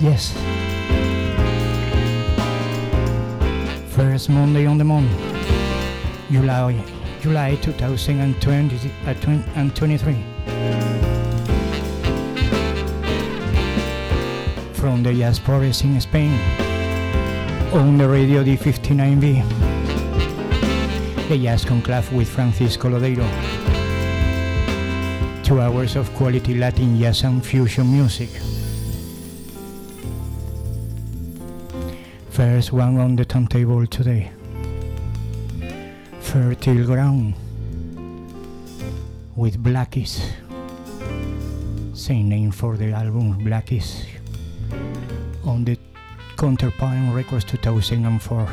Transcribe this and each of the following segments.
yes. First Monday on the morning, July, July 2020, 2023. Uh, From the Jazz Forest in Spain, on the radio D59B, the Jazz Conclave with Francisco Lodeiro two hours of quality Latin jazz and fusion music. first one on the timetable today. Fertile Ground with Black Is. Same name for the album Black Is on the Counterpoint Records 2004.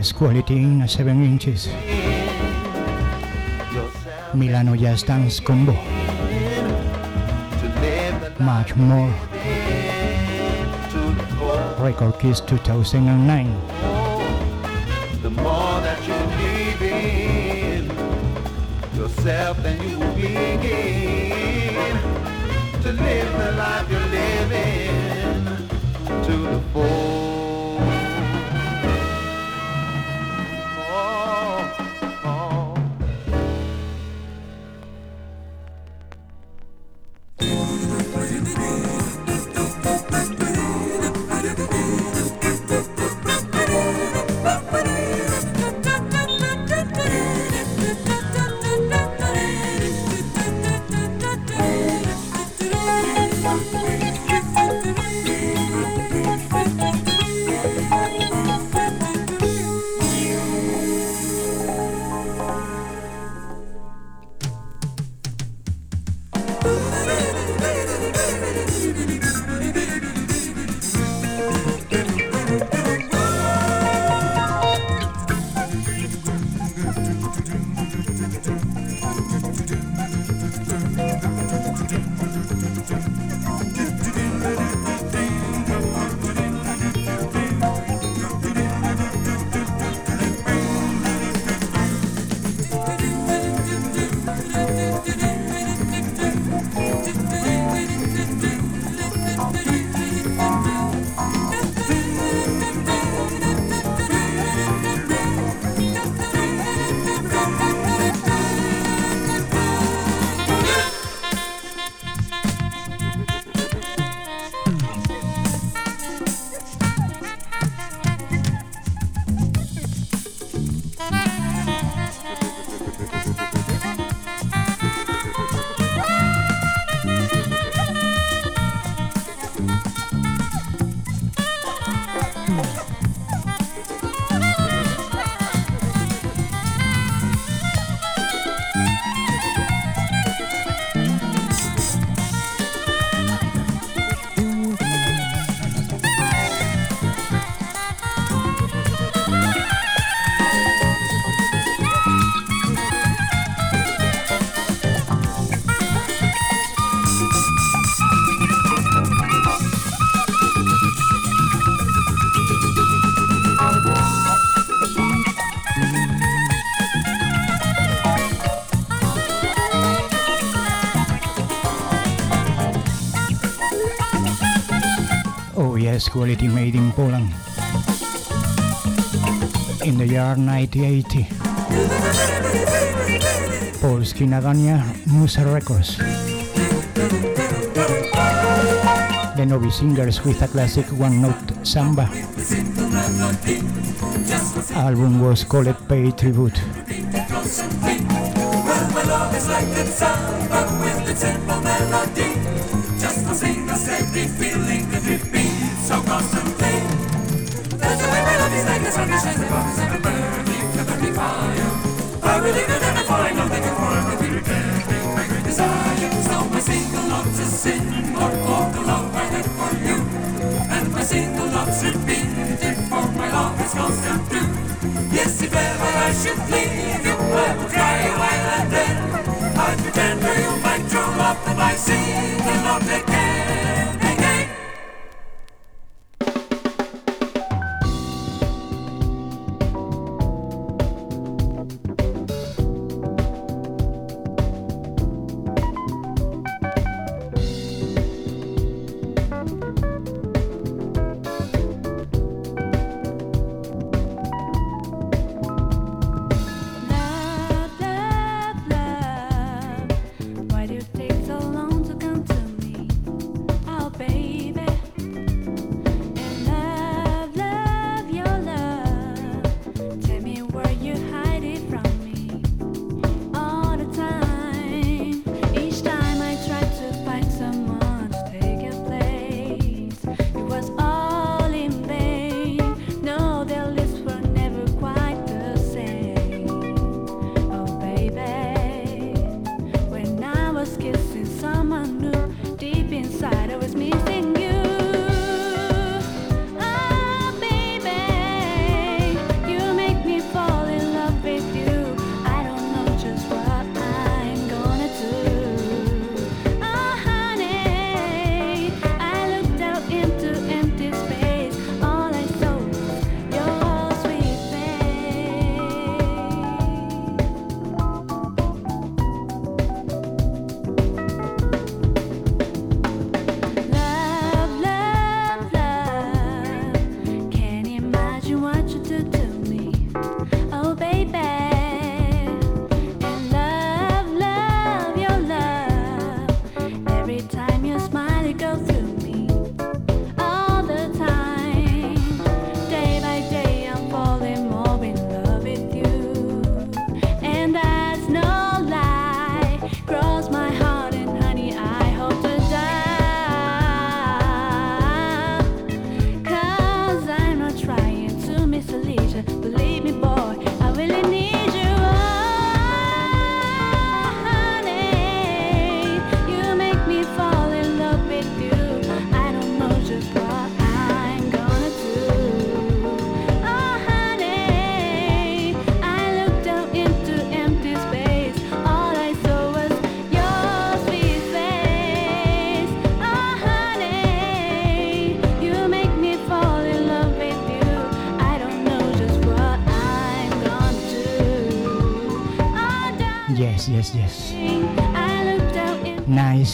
Quality in 7 inches. Milano Jazz Dance Combo. Much more. Record Kicks 2009. yes, quality made in Poland. In the year 1980, Polskie Nagrania Muza Records. The Novi Singers with a classic one-note samba. Album was called Pay Tribute. comes with me, therefore my love is constant too. Yes, if ever I should leave you, I will cry a while and then I'd pretend to you my true love, and I see the not that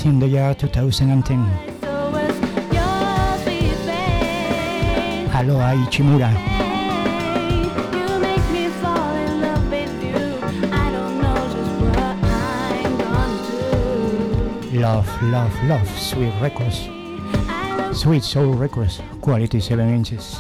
in the year 2010. Aloha Ichimura. Love, love, love, sweet records. Sweet soul records, quality 7 inches.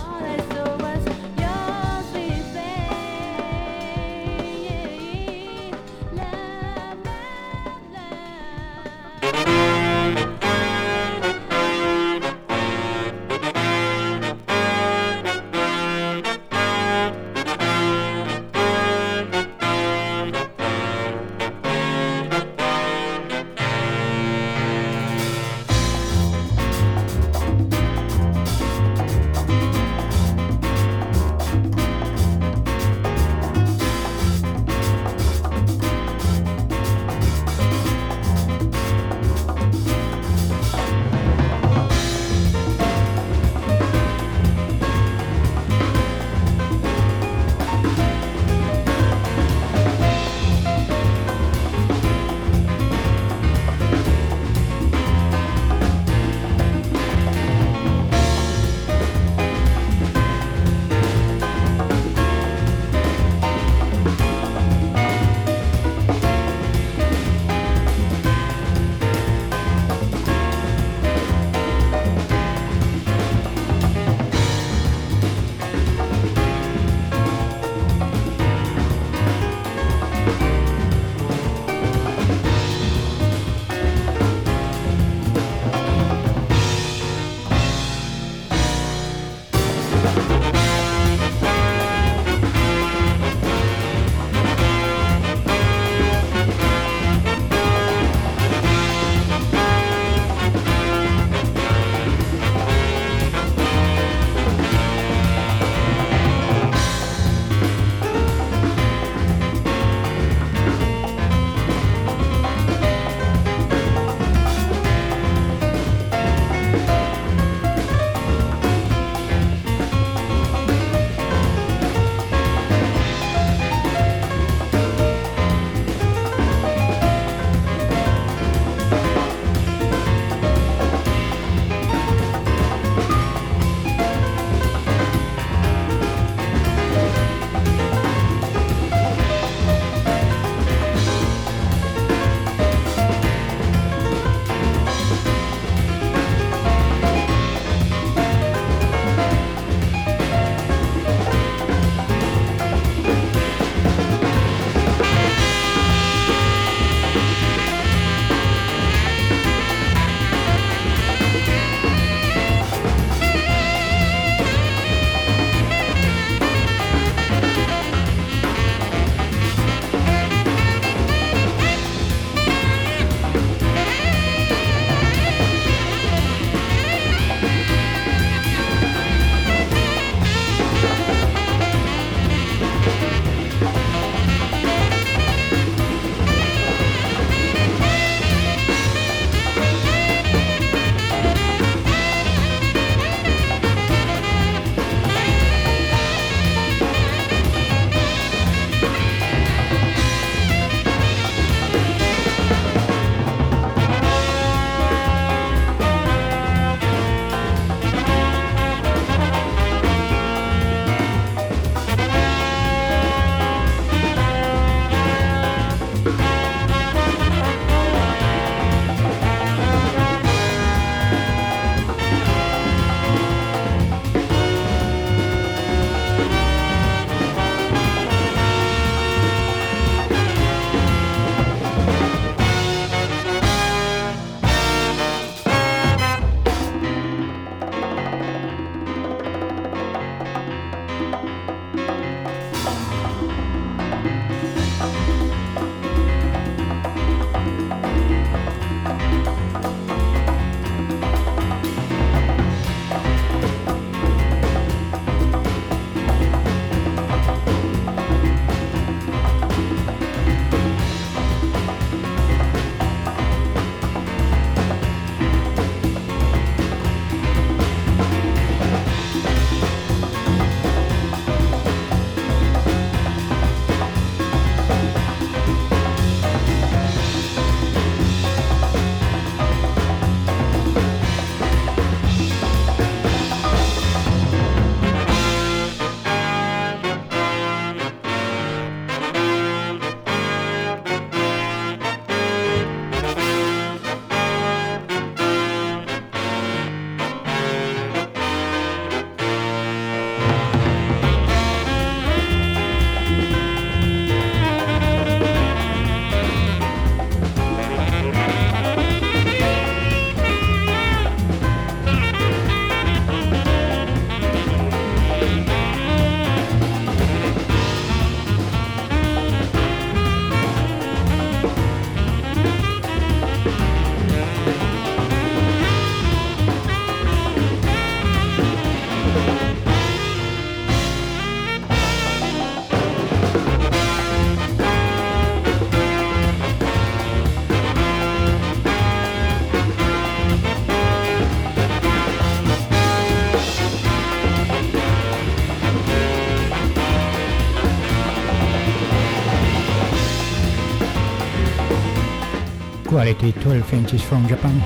Quality 12 inches from Japan.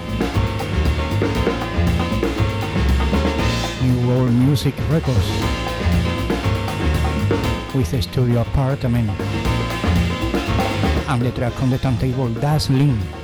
New World Music Records with a studio apartment and the track on the turntable Dazzling.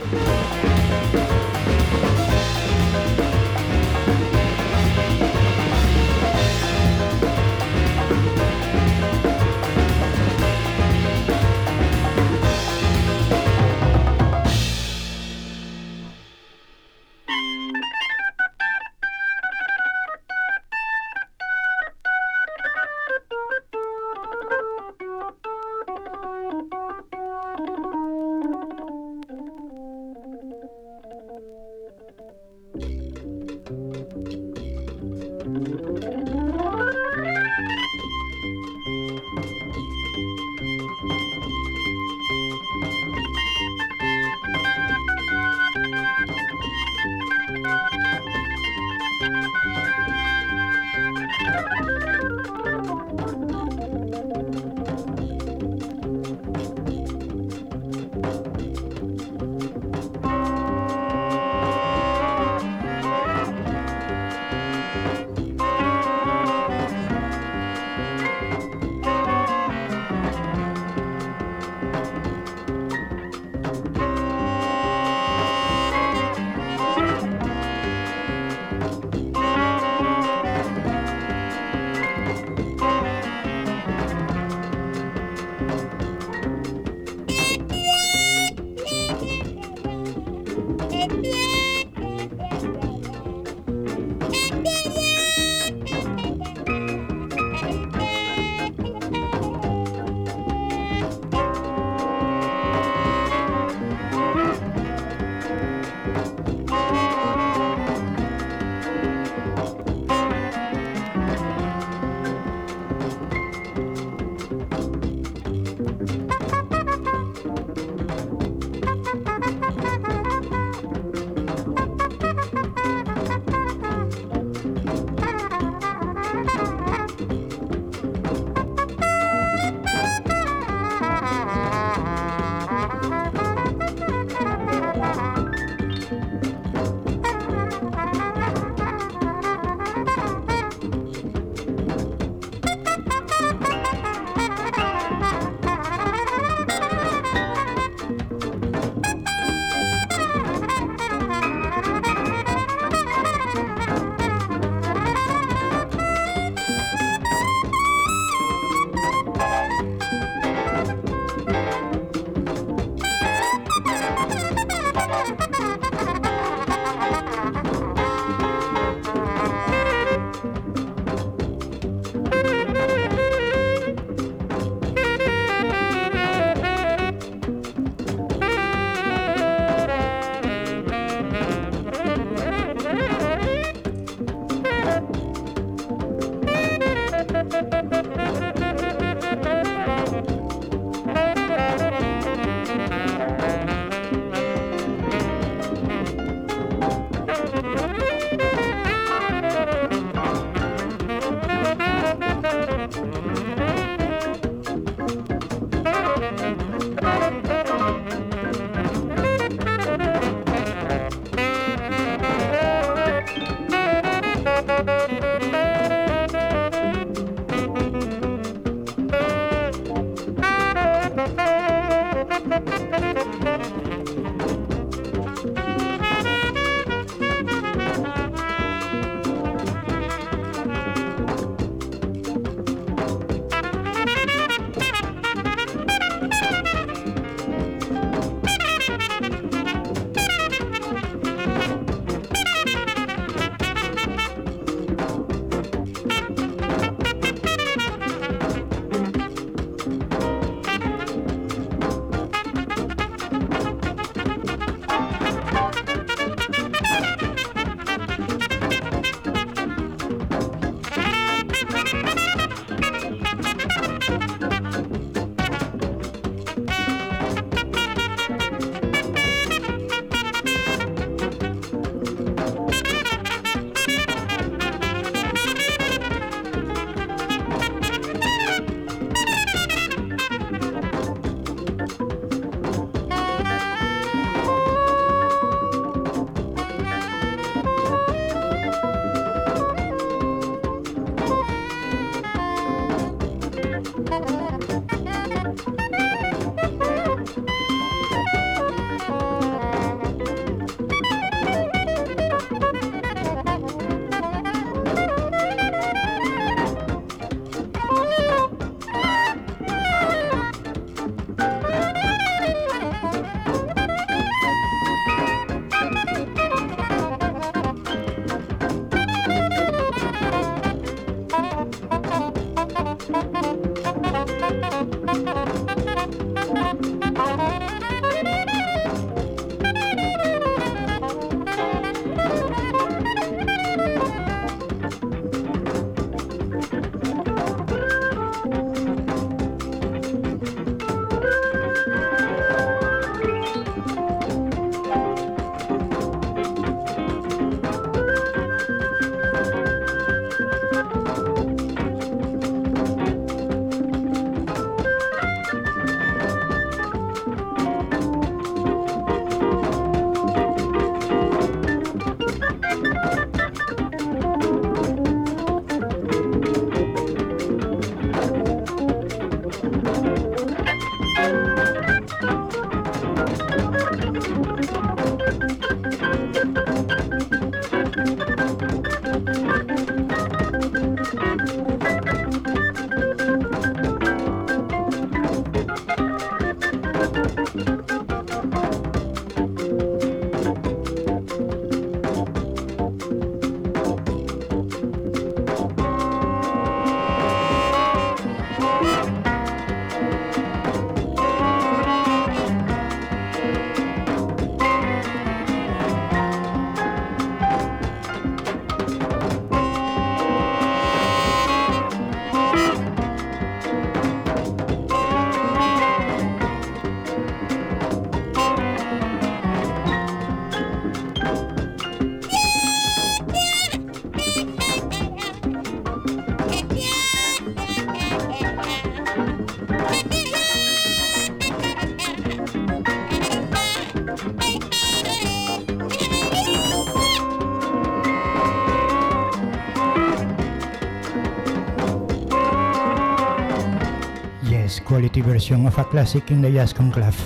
Quality version of a classic in the Jazz Conclave.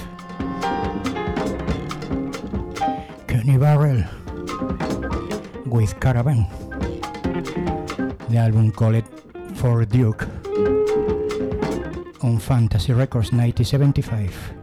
Kenny Burrell with Caravan. The album called For Duke on Fantasy Records 1975.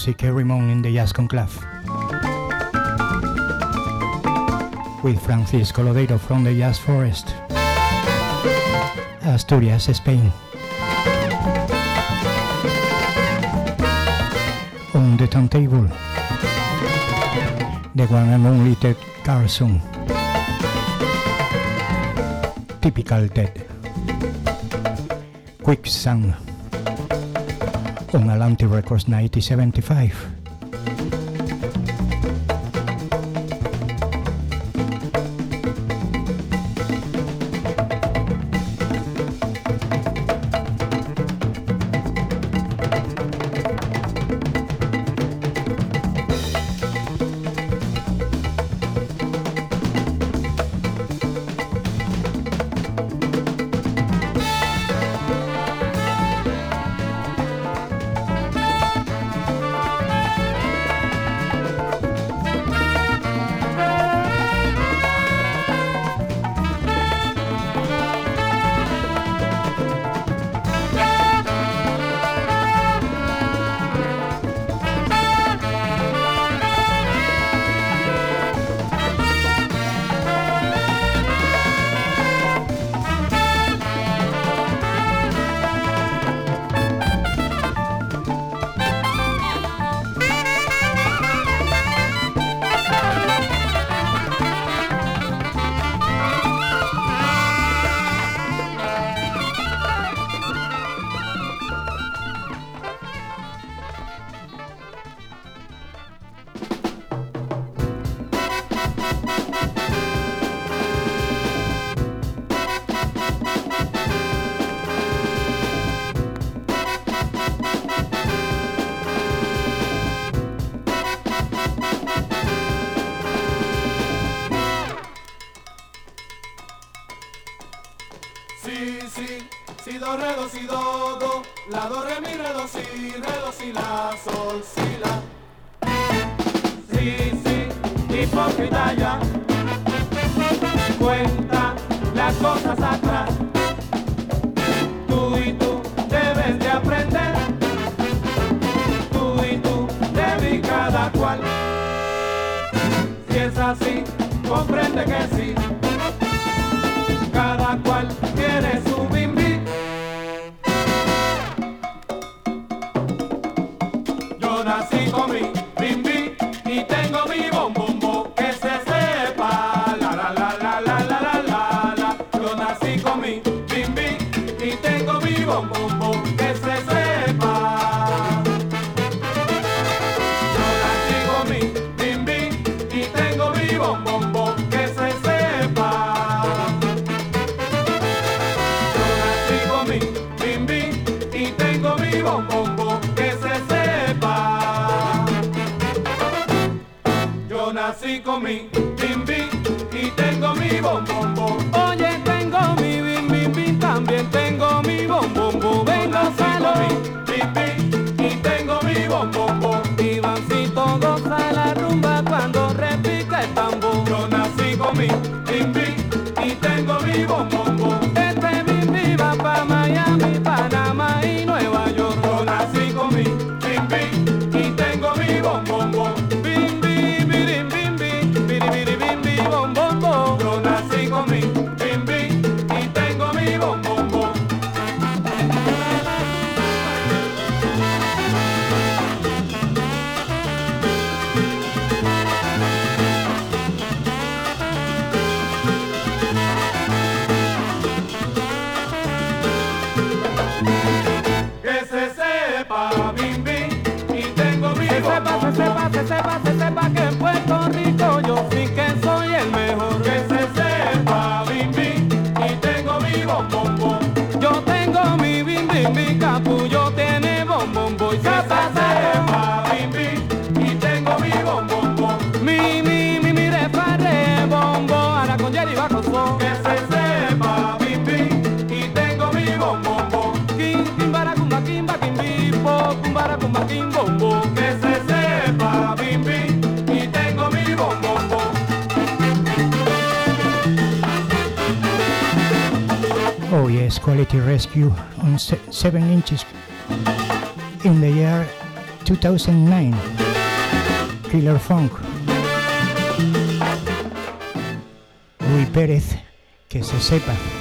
music every morning in the Jazz Conclave. With Francisco Lodeiro from the Jazz Forest, Asturias, Spain. On the turntable, the one and only Ted Curson. Typical Ted. Quick sound. kung alam ti Records 1975. Rescue on 7 inches in the year 2009. Killer Funk. Luis Pérez, que se sepa.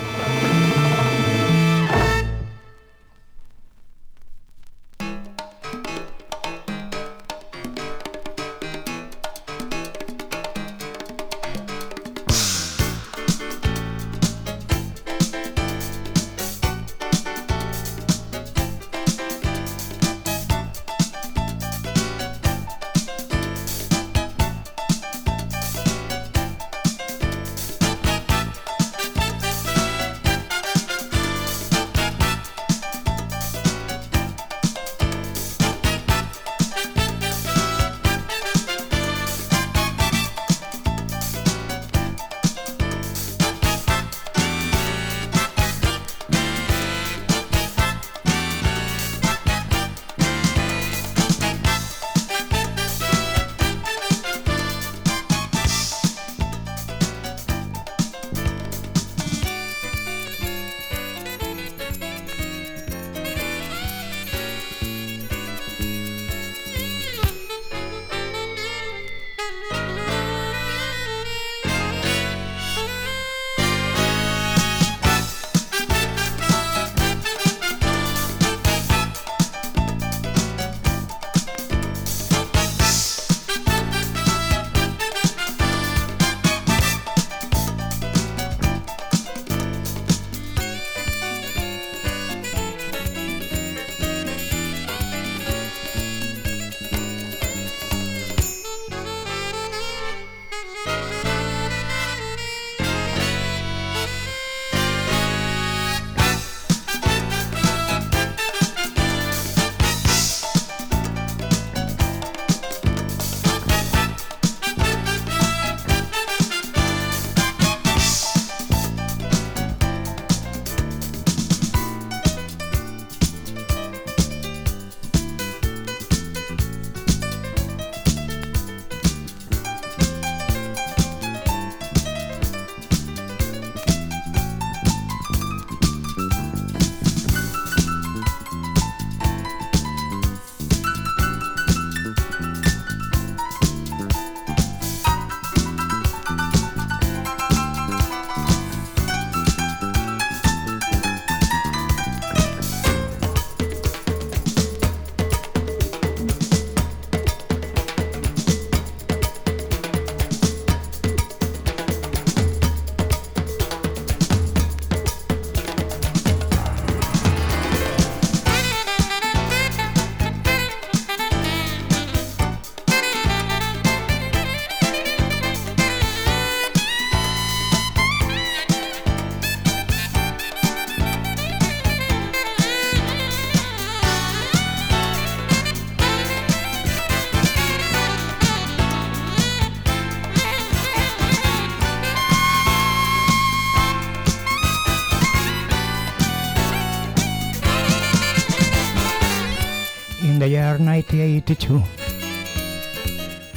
Year 1982.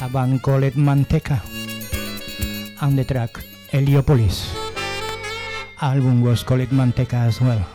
A band called Manteca and the track Heliopolis. Album was called Manteca as well.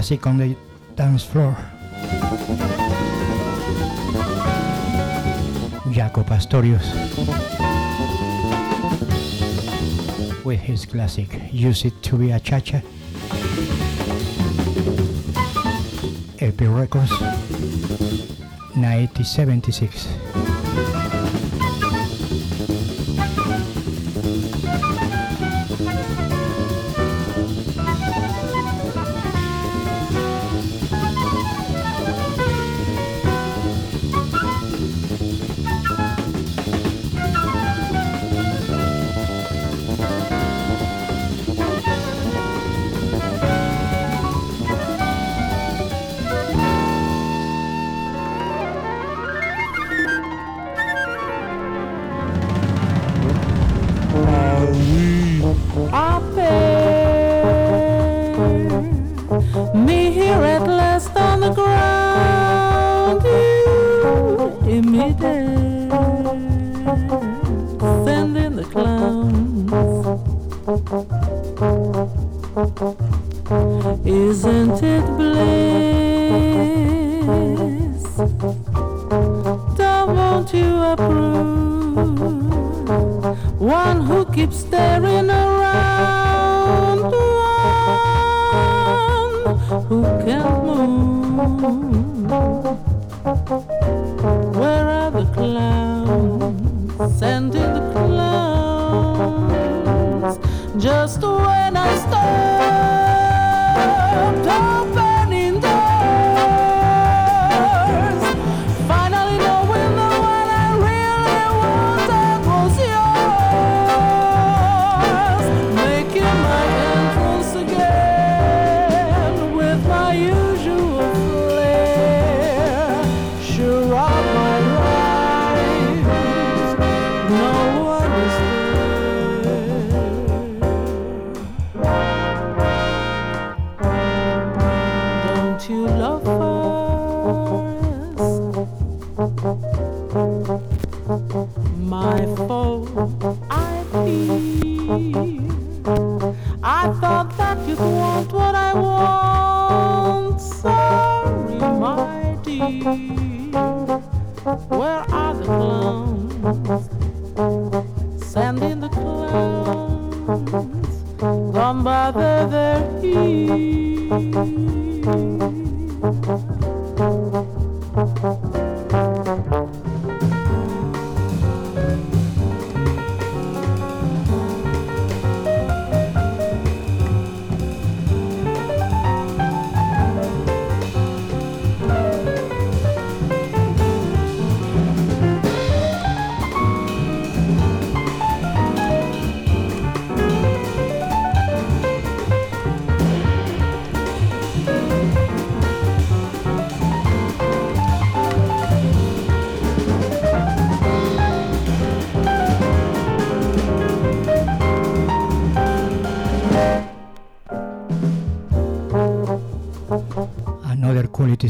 classic on the dance floor. Jaco Pastorius with his classic Use It to Be a Chacha. Epic Records 1976.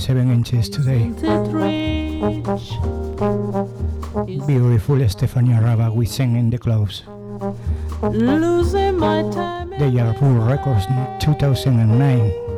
27 inches today. Beautiful Stefania Raba. we sing in the clouds. Losing my time. They are full records 2009.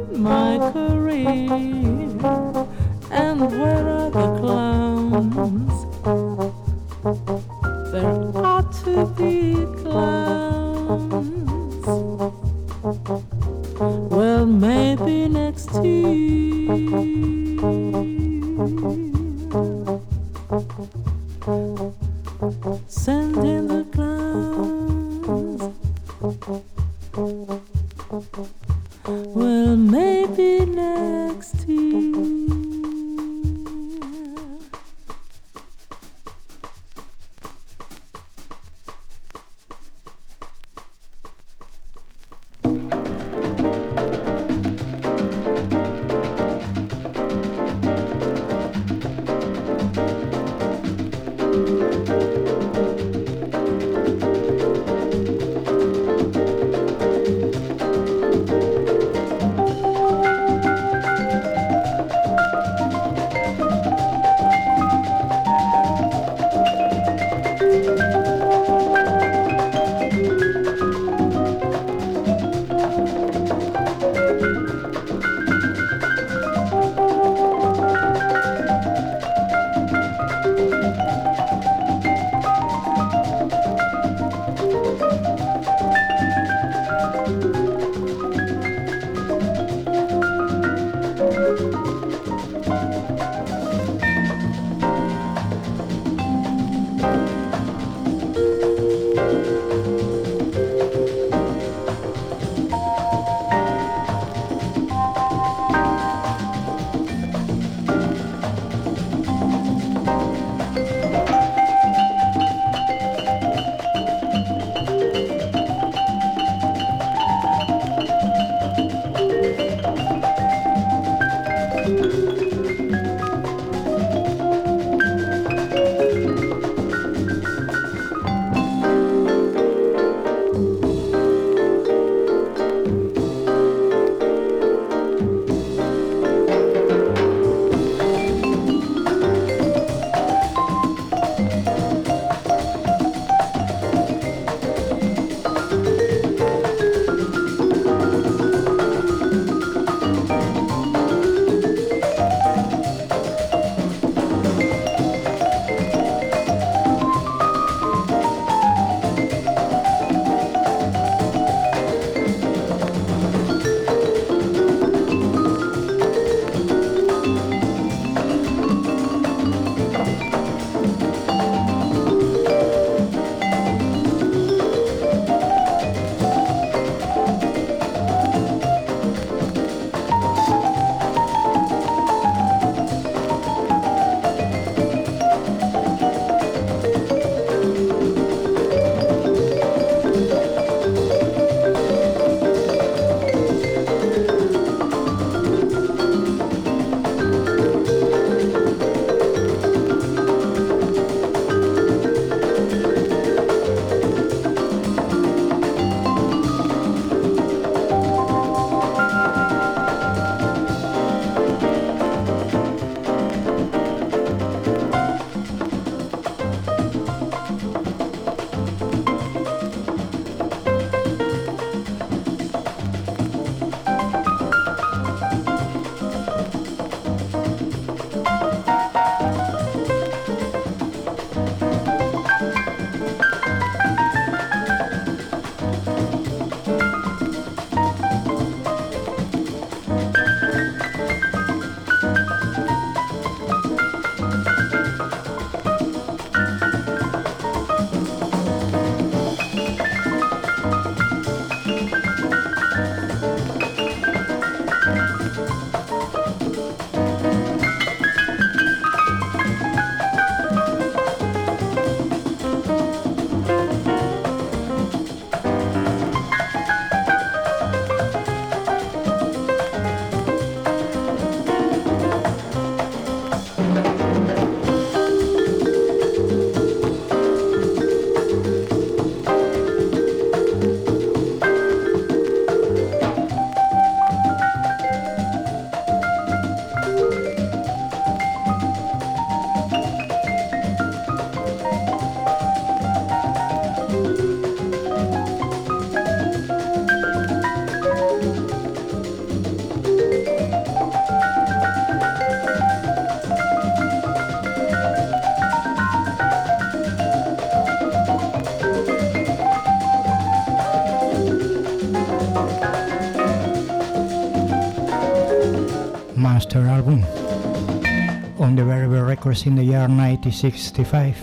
in the year 1965.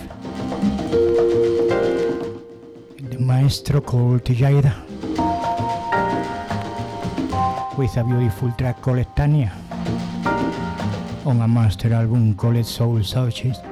The maestro Cal Tjader with a beautiful track called Tania on a master album called Soul Sauce.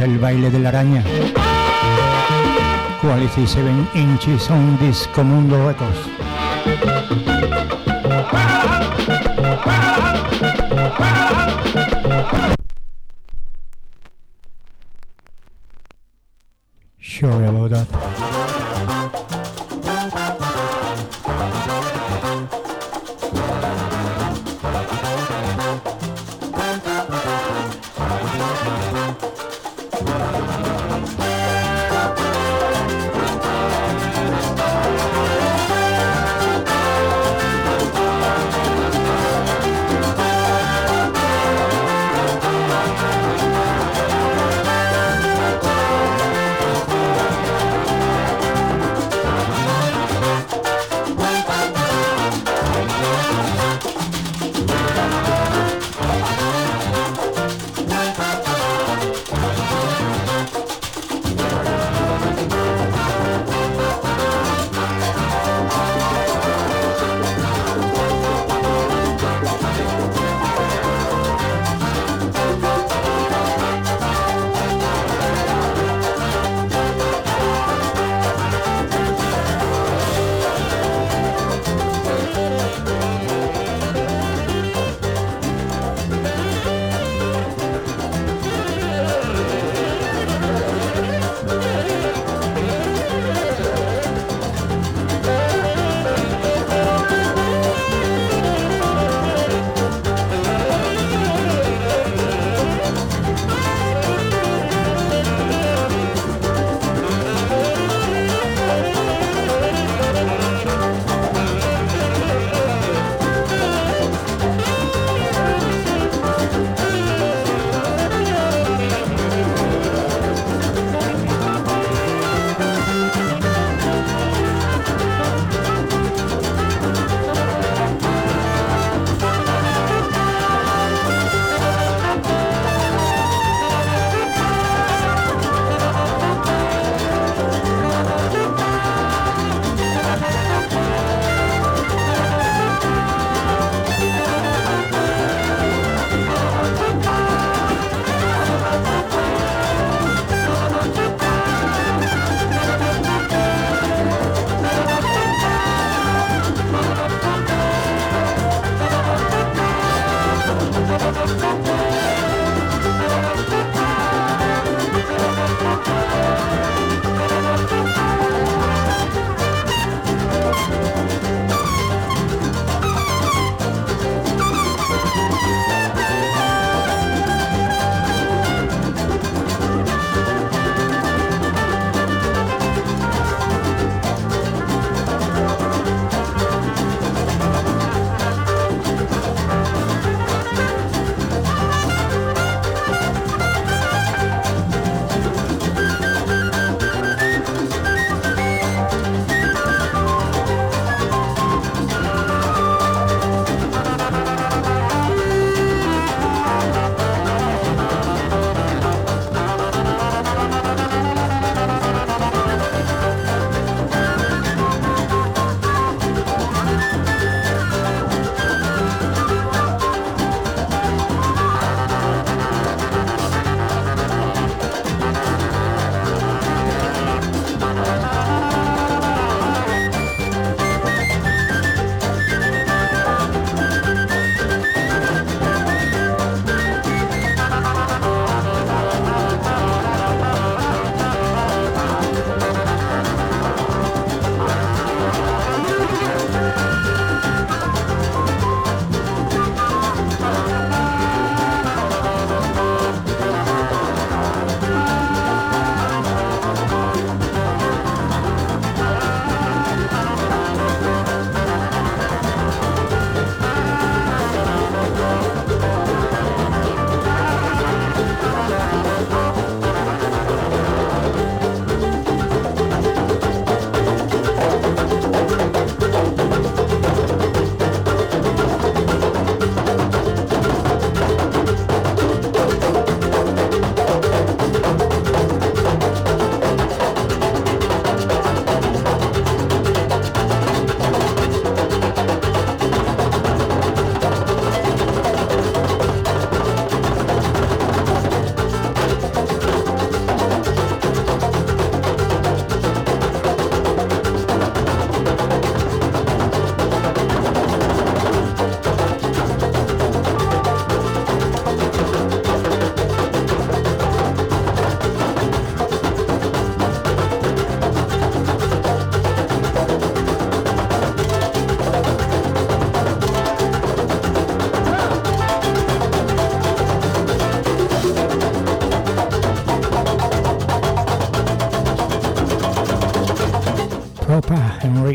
el baile de la araña. Quality 7 Inches on Disco Mundo Records.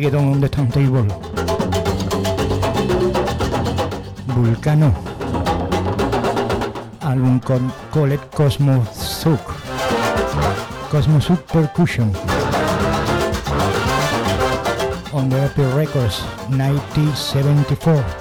Reggaeton on the Turntable. Vulcano. Álbum con Colette Cosmo Zouk. Cosmo Zouk Percussion. On the Apple Records, 1974.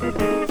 Bye.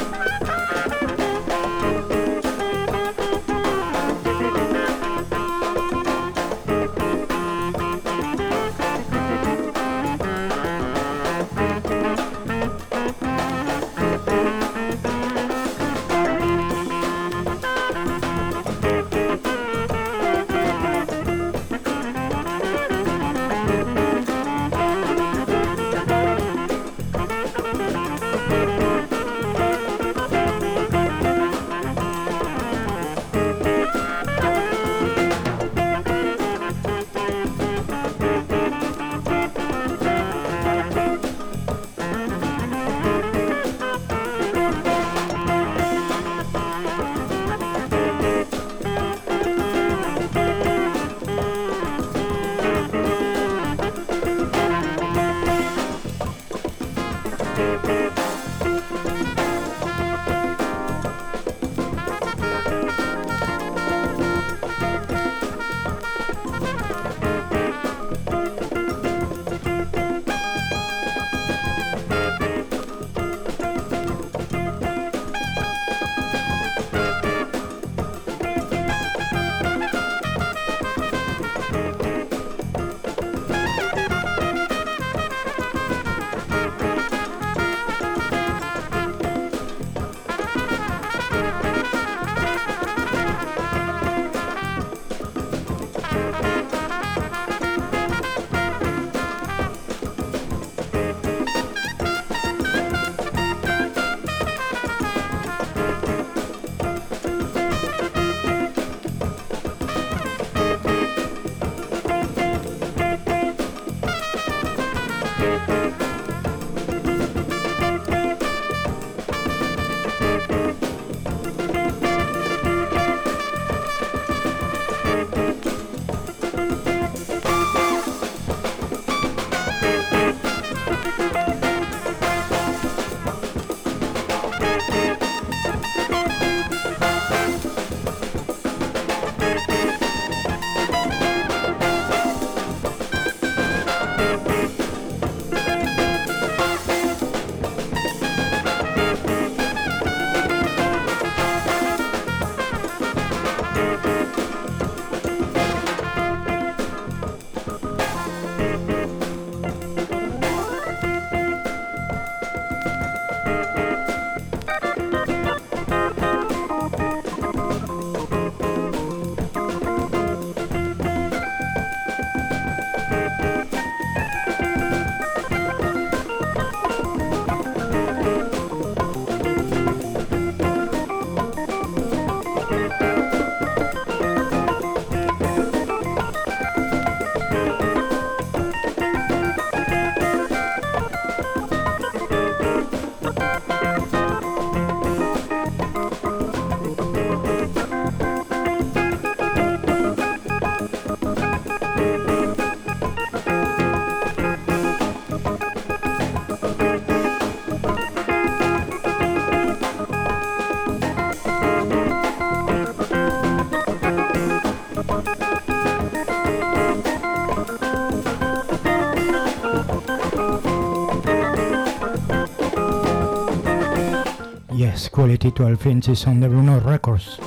Yes, Quality 12 inches on the Bruno Records.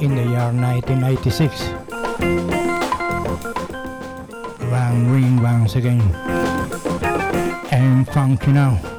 In the year 1996. Van Ring once again. And funky now.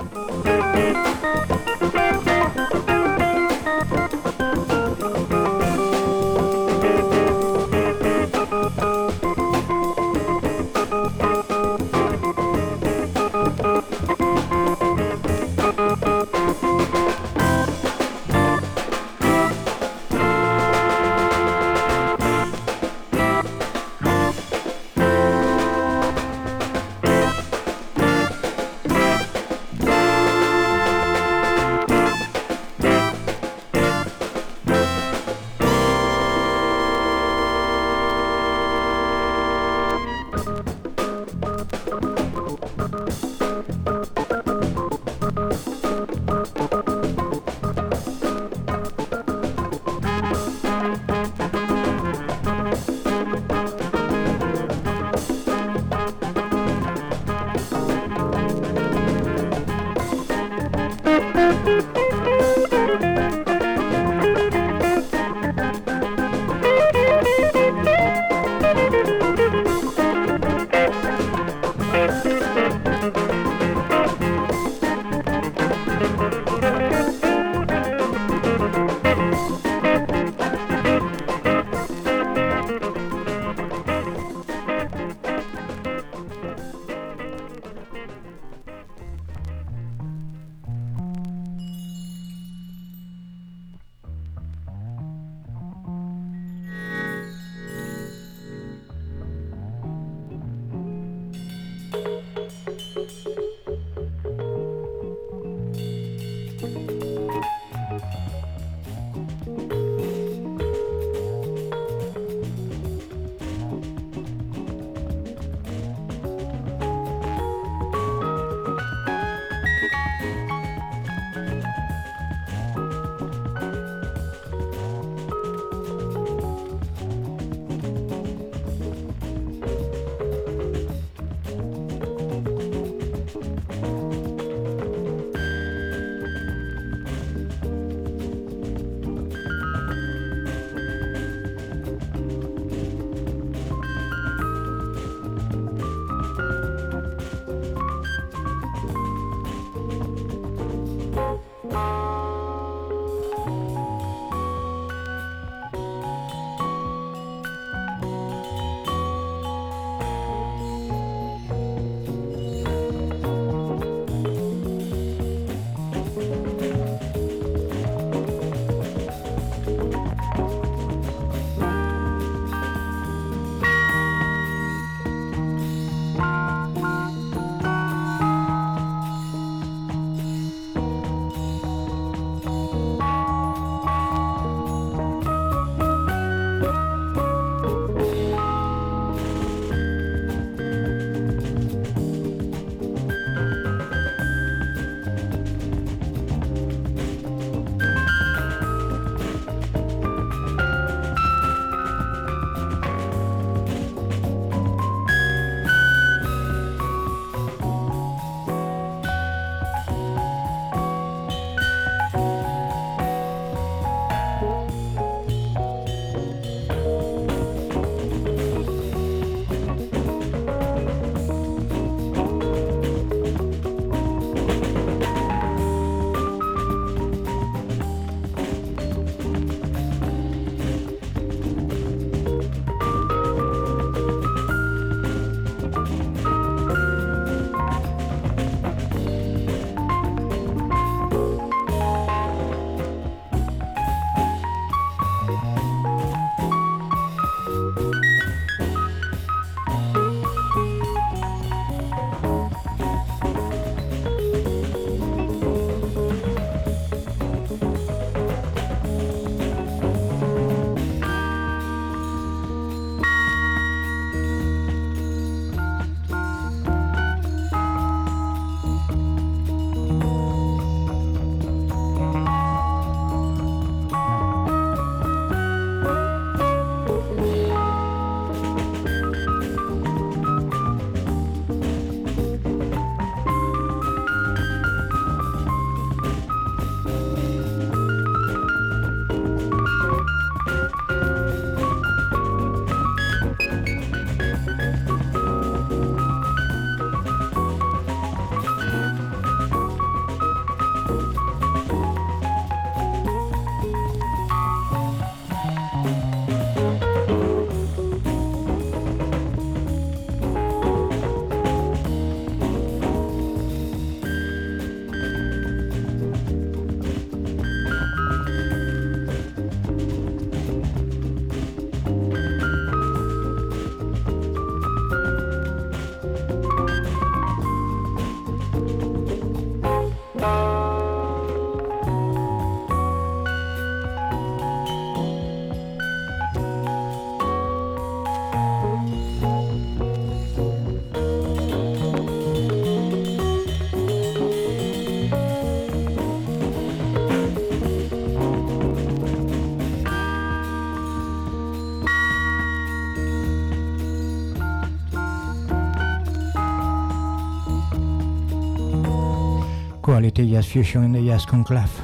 Quality Jazz Fusion in the Jazz Conclave.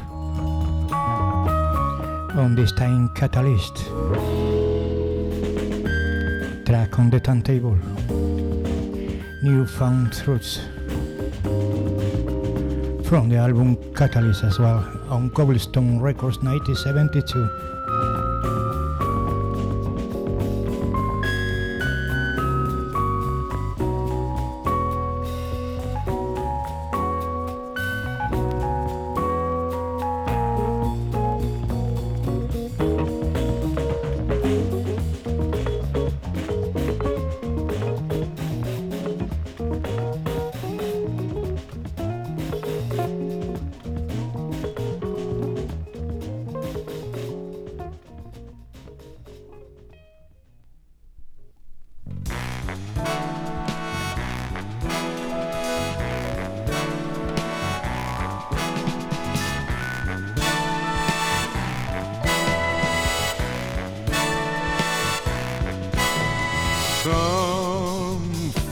On this time, Catalyst. Track on the turntable. Newfound Roots. From the album Catalyst as well, on Cobblestone Records 1972.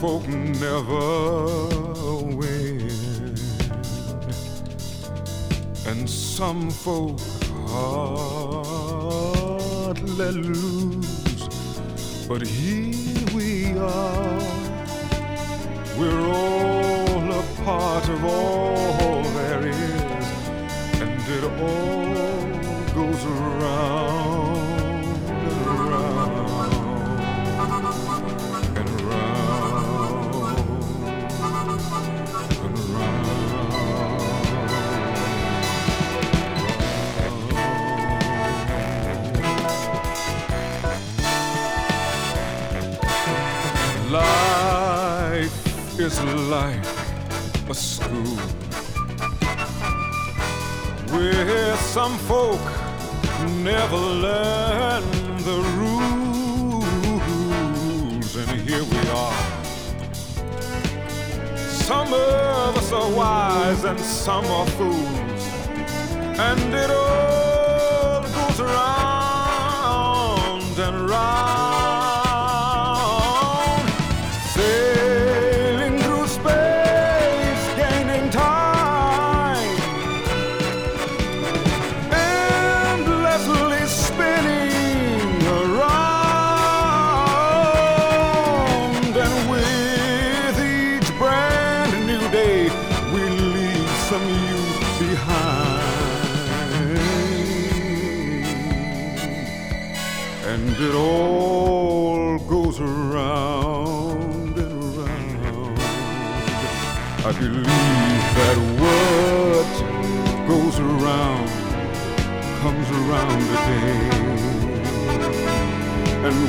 Folk never win, and some folk hardly lose. But here we are, we're all a part of all there is, and it all goes around is like a school? Where some folk never learn the rules, and here we are. Some of us are wise and some are fools, and it all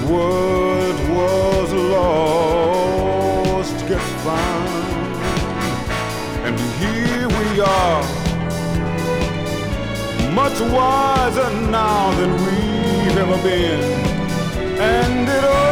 what was lost gets found. And here we are, much wiser now than we've ever been. And it all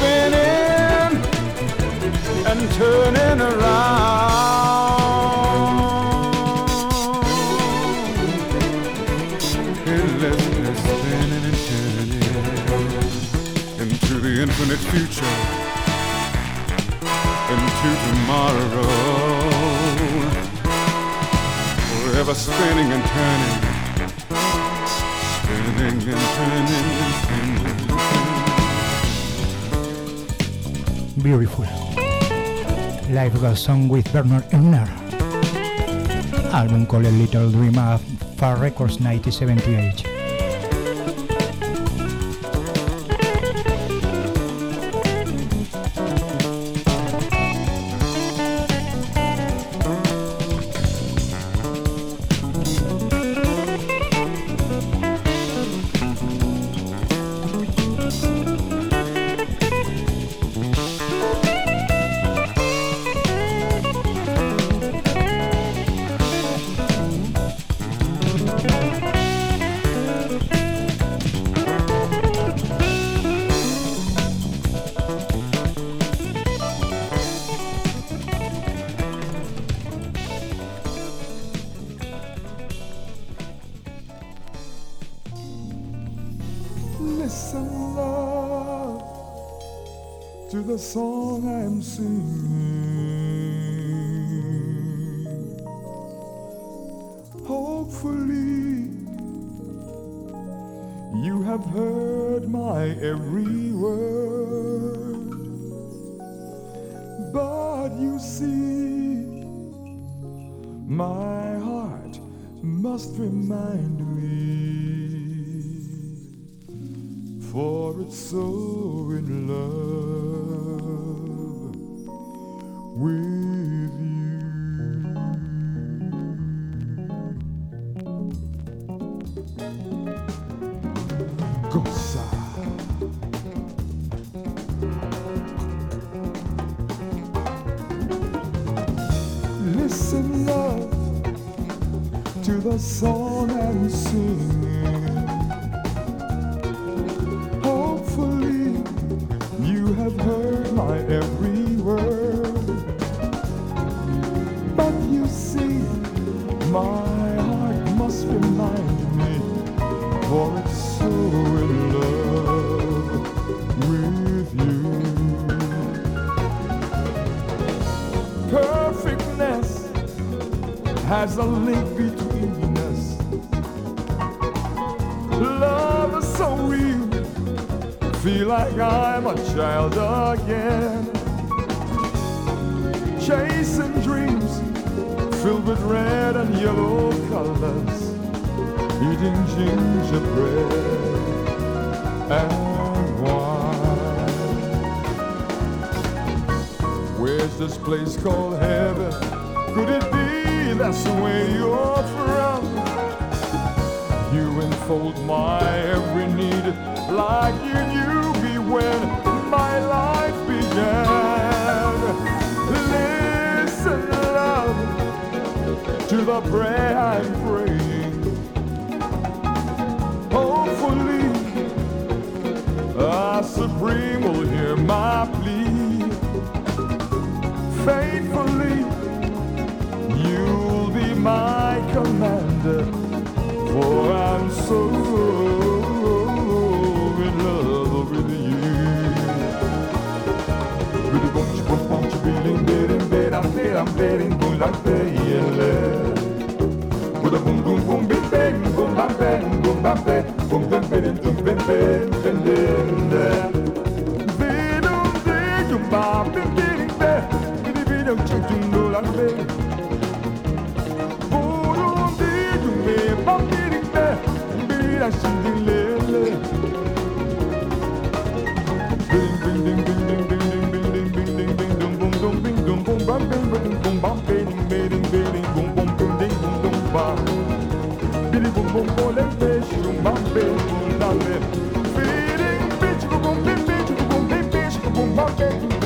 spinning and turning around. Endlessly spinning and turning into the infinite future, into tomorrow. Forever spinning and turning, spinning and turning. Beautiful. Life Goes Song with Bernard Elner. Album called Little Dream of Far Records 1978. commander, for I'm so in love with you. Really want you, want, want you, feeling dead in bed, I'm dead, I'm dead in good like they yell. With a boom, boom, boom, big bang, boom, bang, bang. Thank you.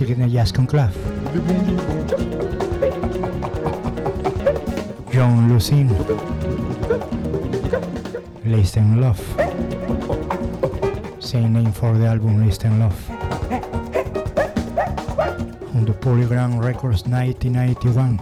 In the jazz conclave. John Lucien. Listen Love. Same name for the album Listen Love. On the Polygram Records 1991.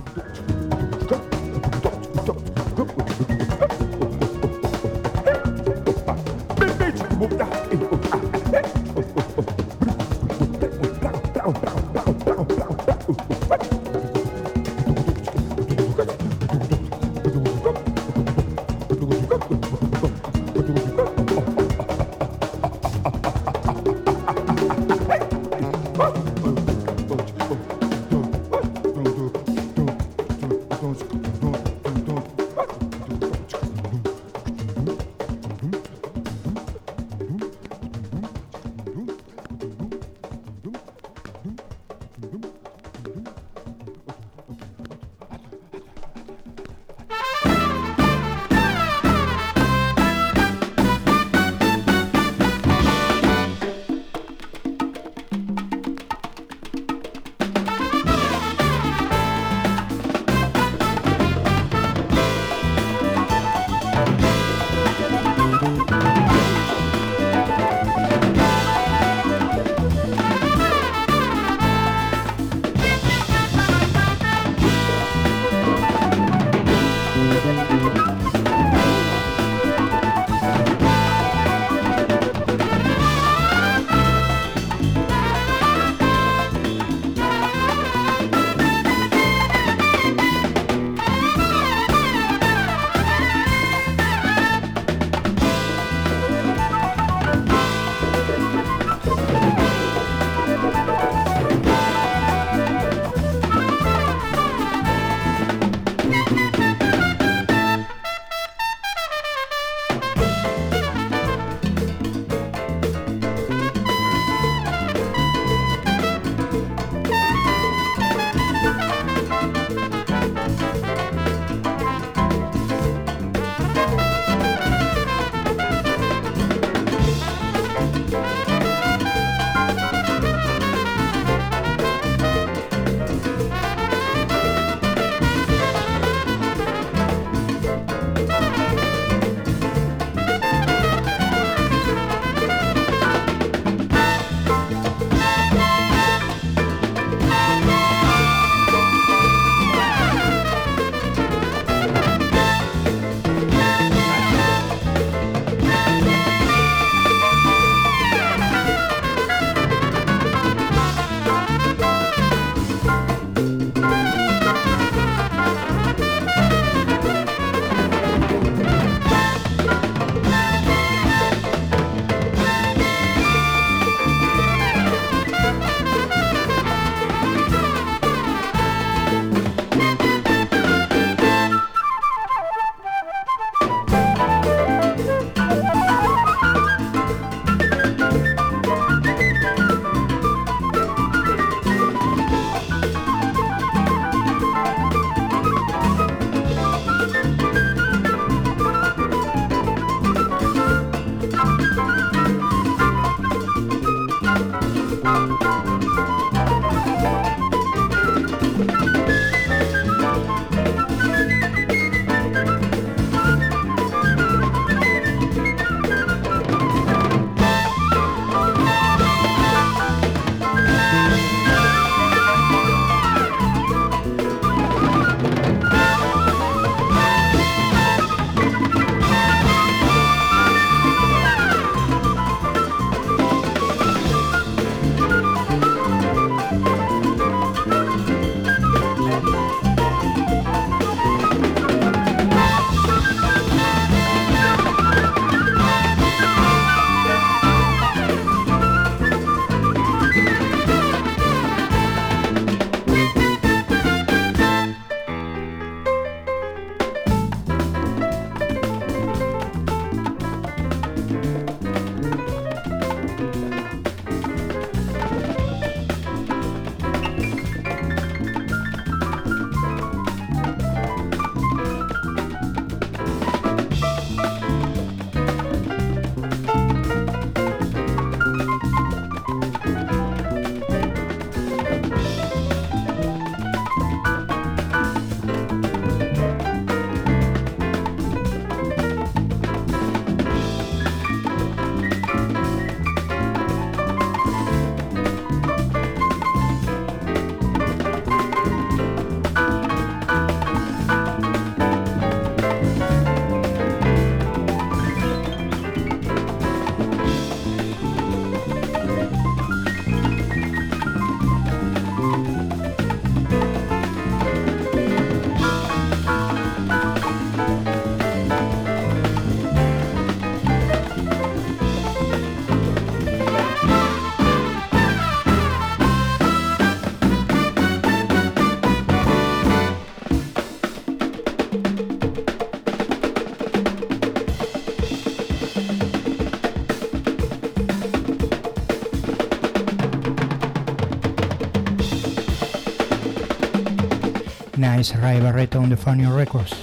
Ray Barretto on the Fania Records.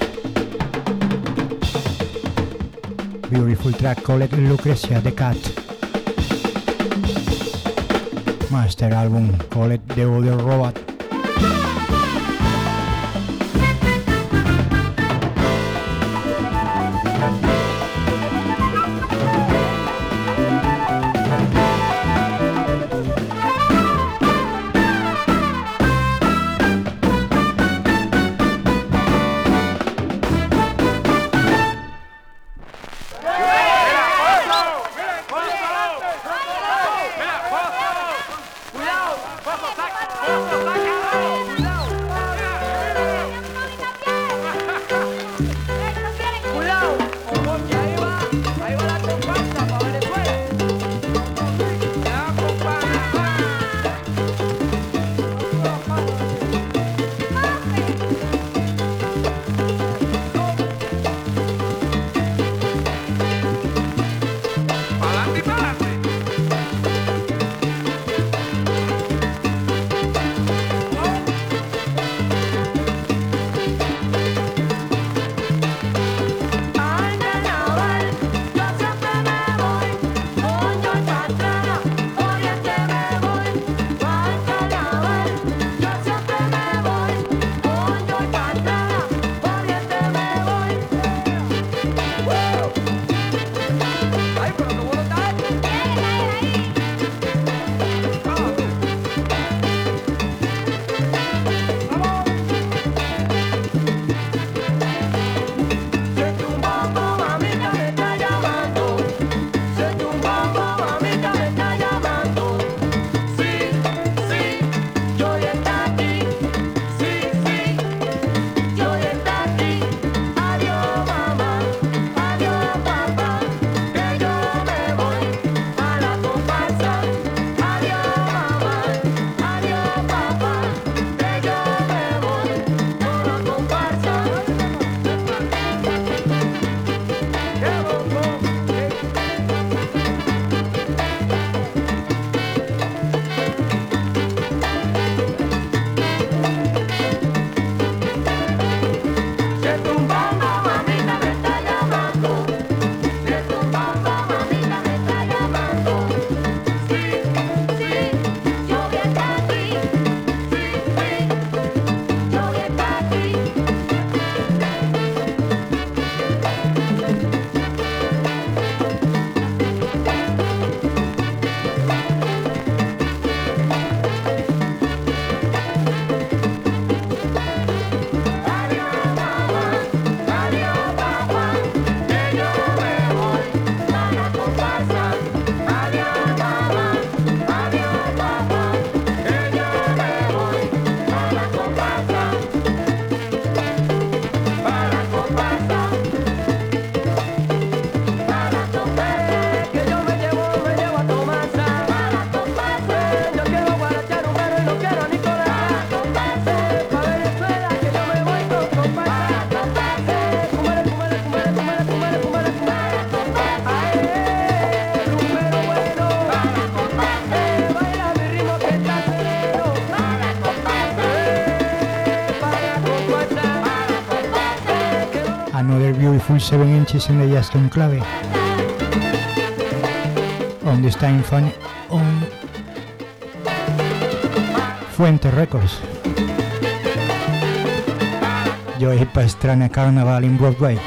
Beautiful track called Lucretia the Cat. Master album called The Other Robot. 7 inches in the Jazz Enclave. On this time fun on Fuente Records. Joey Pastrana Carnaval in Broadway.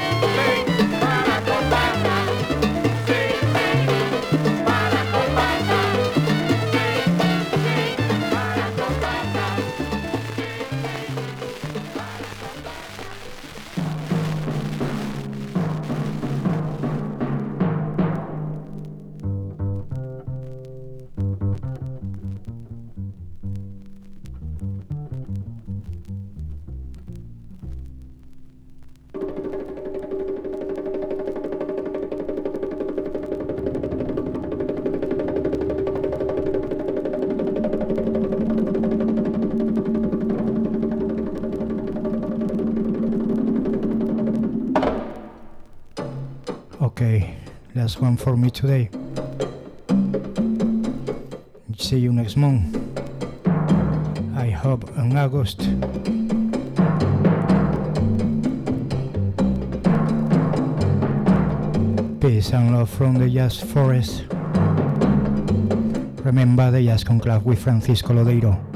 for me today. See you next month. I hope in August. Peace and love from the Jazz Forest. Remember the Jazz Conclave with Francisco Lodeiro.